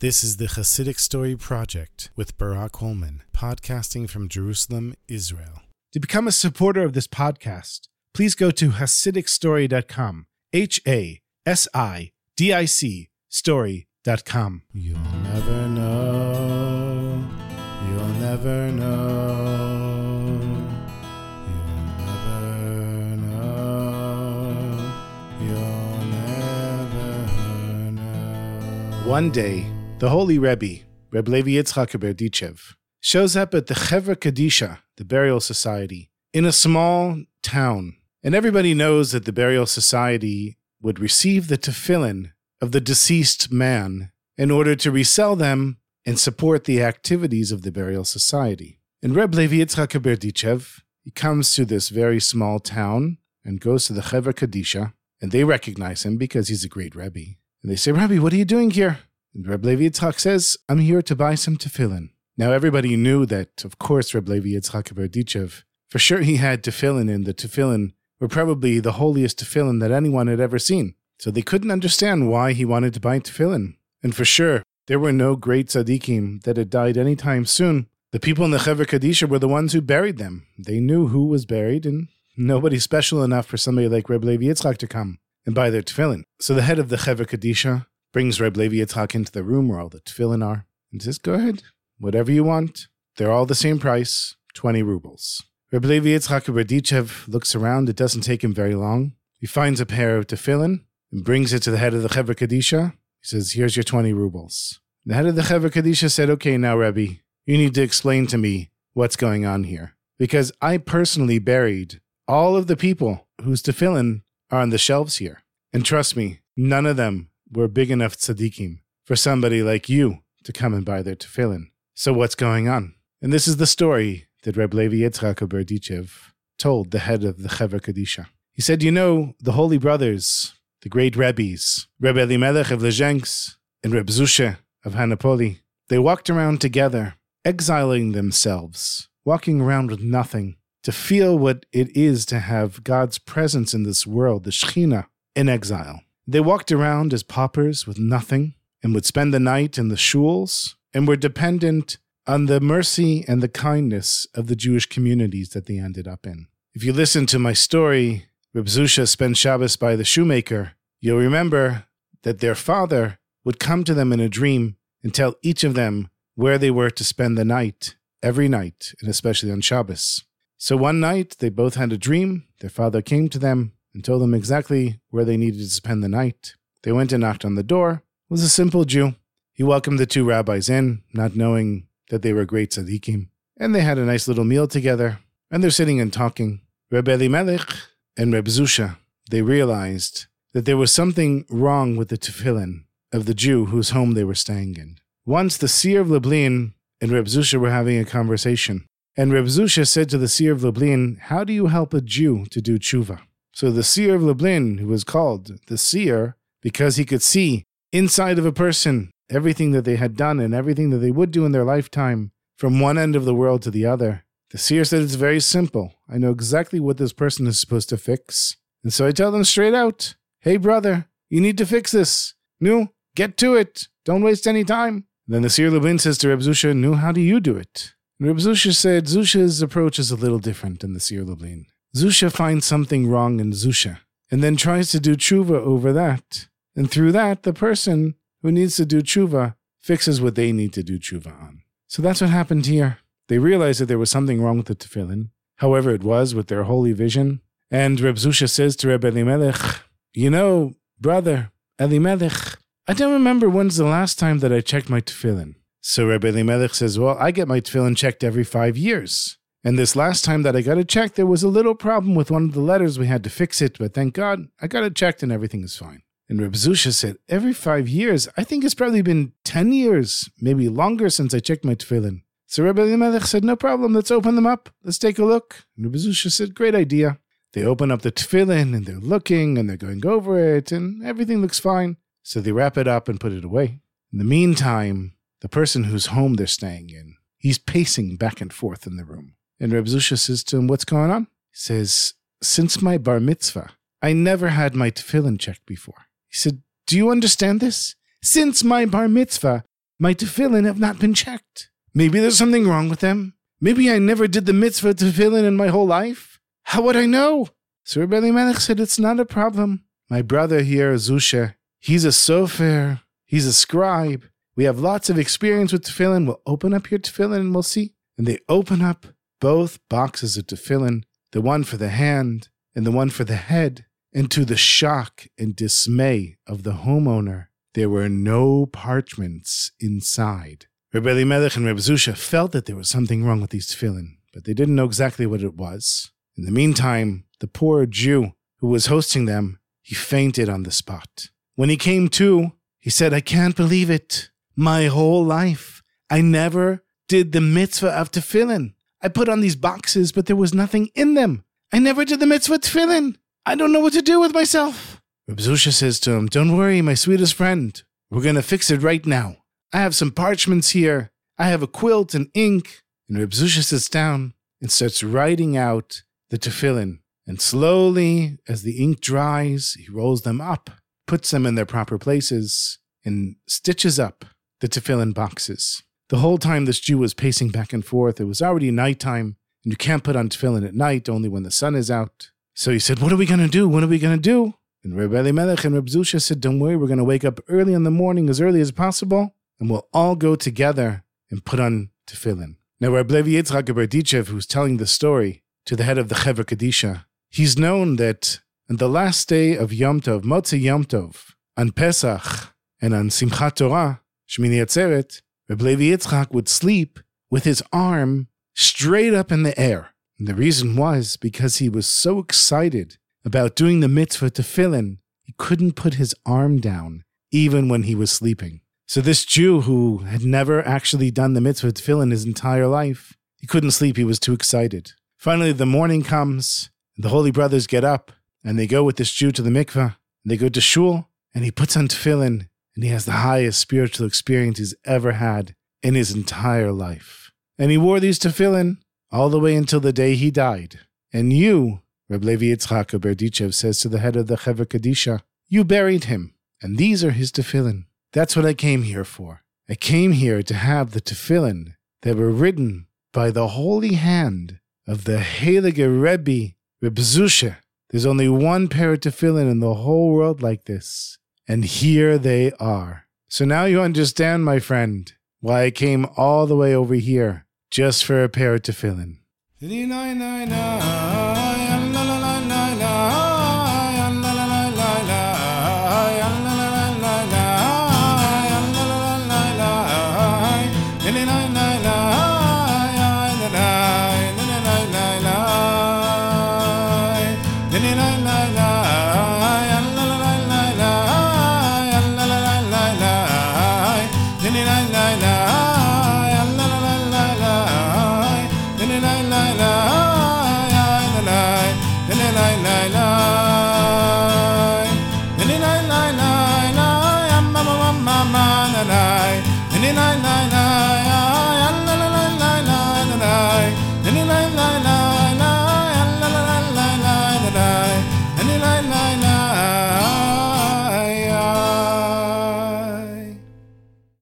This is the Hasidic Story Project with Barak Holman, podcasting from Jerusalem, Israel. To become a supporter of this podcast, please go to HasidicStory.com. H A S I D I C story.com. You'll never know. You'll never know. You'll never know. You'll never know. One day, the holy Rebbe, Reb Levi Yitzchak Berdichev, shows up at the Chevra Kadisha, the burial society, in a small town. And everybody knows that the burial society would receive the tefillin of the deceased man in order to resell them and support the activities of the burial society. And Reb Levi Yitzchak Berdichev, he comes to this very small town and goes to the Chevra Kadisha, and they recognize him because he's a great Rebbe. And they say, Rebbe, what are you doing here? And Reb Levi Yitzchak says, I'm here to buy some tefillin. Now, everybody knew that, of course, Reb Levi Yitzchak Berdichev, for sure he had tefillin, and the tefillin were probably the holiest tefillin that anyone had ever seen. So they couldn't understand why he wanted to buy tefillin. And for sure, there were no great tzaddikim that had died any time soon. The people in the Chevra Kadisha were the ones who buried them. They knew who was buried, and nobody special enough for somebody like Reb Levi Yitzchak to come and buy their tefillin. So the head of the Chevra Kadisha brings Reb Levi Yitzchak into the room where all the tefillin are and says, Go ahead, whatever you want. They're all the same price, 20 rubles. Reb Levi Yitzchak Berdichev looks around. It doesn't take him very long. He finds a pair of tefillin and brings it to the head of the Chevra Kadisha. He says, Here's your 20 rubles. The head of the Chevra Kadisha said, Okay, now, Rebbe, you need to explain to me what's going on here. Because I personally buried all of the people whose tefillin are on the shelves here. And trust me, none of them were big enough tzaddikim for somebody like you to come and buy their tefillin. So what's going on? And this is the story that Reb Levi Yitzchak Berdichev told the head of the Chevra Kadisha. He said, You know, the holy brothers, the great rabbis, Reb Elimelech of Lezhensk and Reb Zusha of Hanapoli, they walked around together, exiling themselves, walking around with nothing, to feel what it is to have God's presence in this world, the Shekhinah, in exile. They walked around as paupers with nothing and would spend the night in the shuls and were dependent on the mercy and the kindness of the Jewish communities that they ended up in. If you listen to my story, Reb Zusha spent Shabbos by the shoemaker, you'll remember that their father would come to them in a dream and tell each of them where they were to spend the night, every night, and especially on Shabbos. So one night they both had a dream. Their father came to them and told them exactly where they needed to spend the night. They went and knocked on the door. It was a simple Jew. He welcomed the two rabbis in, not knowing that they were great tzaddikim. And they had a nice little meal together. And they're sitting and talking. Reb Elimelech and Reb Zusha, they realized that there was something wrong with the tefillin of the Jew whose home they were staying in. Once the seer of Lublin and Reb Zusha were having a conversation. And Reb Zusha said to the seer of Lublin, How do you help a Jew to do tshuva? So the seer of Lublin, who was called the seer because he could see inside of a person everything that they had done and everything that they would do in their lifetime from one end of the world to the other. The seer said it's very simple. I know exactly what this person is supposed to fix. And so I tell them straight out, hey brother, you need to fix this. Nu, get to it. Don't waste any time. then the seer Lublin says to Reb Zusha, Nu, how do you do it? And Reb Zusha said, Zusha's approach is a little different than the seer Lublin. Zusha finds something wrong in Zusha and then tries to do tshuva over that. And through that, the person who needs to do tshuva fixes what they need to do tshuva on. So that's what happened here. They realized that there was something wrong with the tefillin, however it was with their holy vision. And Reb Zusha says to Reb Elimelech, You know, brother, Elimelech, I don't remember when's the last time that I checked my tefillin. So Reb Elimelech says, Well, I get my tefillin checked every five years. And this last time that I got it checked, there was a little problem with one of the letters. We had to fix it, but thank God I got it checked and everything is fine. And Reb Zusha said, every five years, I think it's probably been 10 years, maybe longer since I checked my tefillin. So Reb Elimelech said, no problem, let's open them up. Let's take a look. And Reb Zusha said, great idea. They open up the tefillin and they're looking and they're going over it and everything looks fine. So they wrap it up and put it away. In the meantime, the person whose home they're staying in, he's pacing back and forth in the room. And Reb Zusha says to him, What's going on? He says, Since my bar mitzvah, I never had my tefillin checked before. He said, Do you understand this? Since my bar mitzvah, my tefillin have not been checked. Maybe there's something wrong with them. Maybe I never did the mitzvah tefillin in my whole life. How would I know? So Rebbe Elimelech said, It's not a problem. My brother here, Zusha, he's a sofer, he's a scribe. We have lots of experience with tefillin. We'll open up your tefillin and we'll see. And they open up both boxes of tefillin, the one for the hand and the one for the head. And to the shock and dismay of the homeowner, there were no parchments inside. Rebbe Elimelech and Reb Zusha felt that there was something wrong with these tefillin, but they didn't know exactly what it was. In the meantime, the poor Jew who was hosting them, he fainted on the spot. When he came to, he said, I can't believe it. My whole life, I never did the mitzvah of tefillin. I put on these boxes, but there was nothing in them. I never did the mitzvah tefillin. I don't know what to do with myself. Reb Zusha says to him, Don't worry, my sweetest friend. We're going to fix it right now. I have some parchments here. I have a quilt and ink. And Reb Zusha sits down and starts writing out the tefillin. And slowly, as the ink dries, he rolls them up, puts them in their proper places, and stitches up the tefillin boxes. The whole time this Jew was pacing back and forth, it was already nighttime, and you can't put on tefillin at night, only when the sun is out. So he said, What are we going to do? What are we going to do? And Reb Elimelech and Reb Zusha said, Don't worry, we're going to wake up early in the morning, as early as possible, and we'll all go together and put on tefillin. Now, Reb Levi Yitzchak Berdichev, who's telling the story to the head of the Chevra Kadisha, he's known that on the last day of Yom Tov, Motzi Yom Tov, on Pesach, and on Simchat Torah, Shmini Atzeret, Reb Levi Yitzchak would sleep with his arm straight up in the air. And the reason was because he was so excited about doing the mitzvah to tefillin, he couldn't put his arm down, even when he was sleeping. So this Jew who had never actually done the mitzvah to tefillin his entire life, he couldn't sleep, he was too excited. Finally, the morning comes, the holy brothers get up, and they go with this Jew to the mikveh, they go to shul, and he puts on tefillin, and he has the highest spiritual experience he's ever had in his entire life. And he wore these tefillin all the way until the day he died. And you, Reb Levi Yitzchak Berdichev says to the head of the Chevra Kadisha, you buried him, and these are his tefillin. That's what I came here for. I came here to have the tefillin that were written by the holy hand of the Heilige Rebbe, Reb Zusha. There's only one pair of tefillin in the whole world like this, and here they are. So now you understand, my friend, why I came all the way over here just for a pair to of tefillin.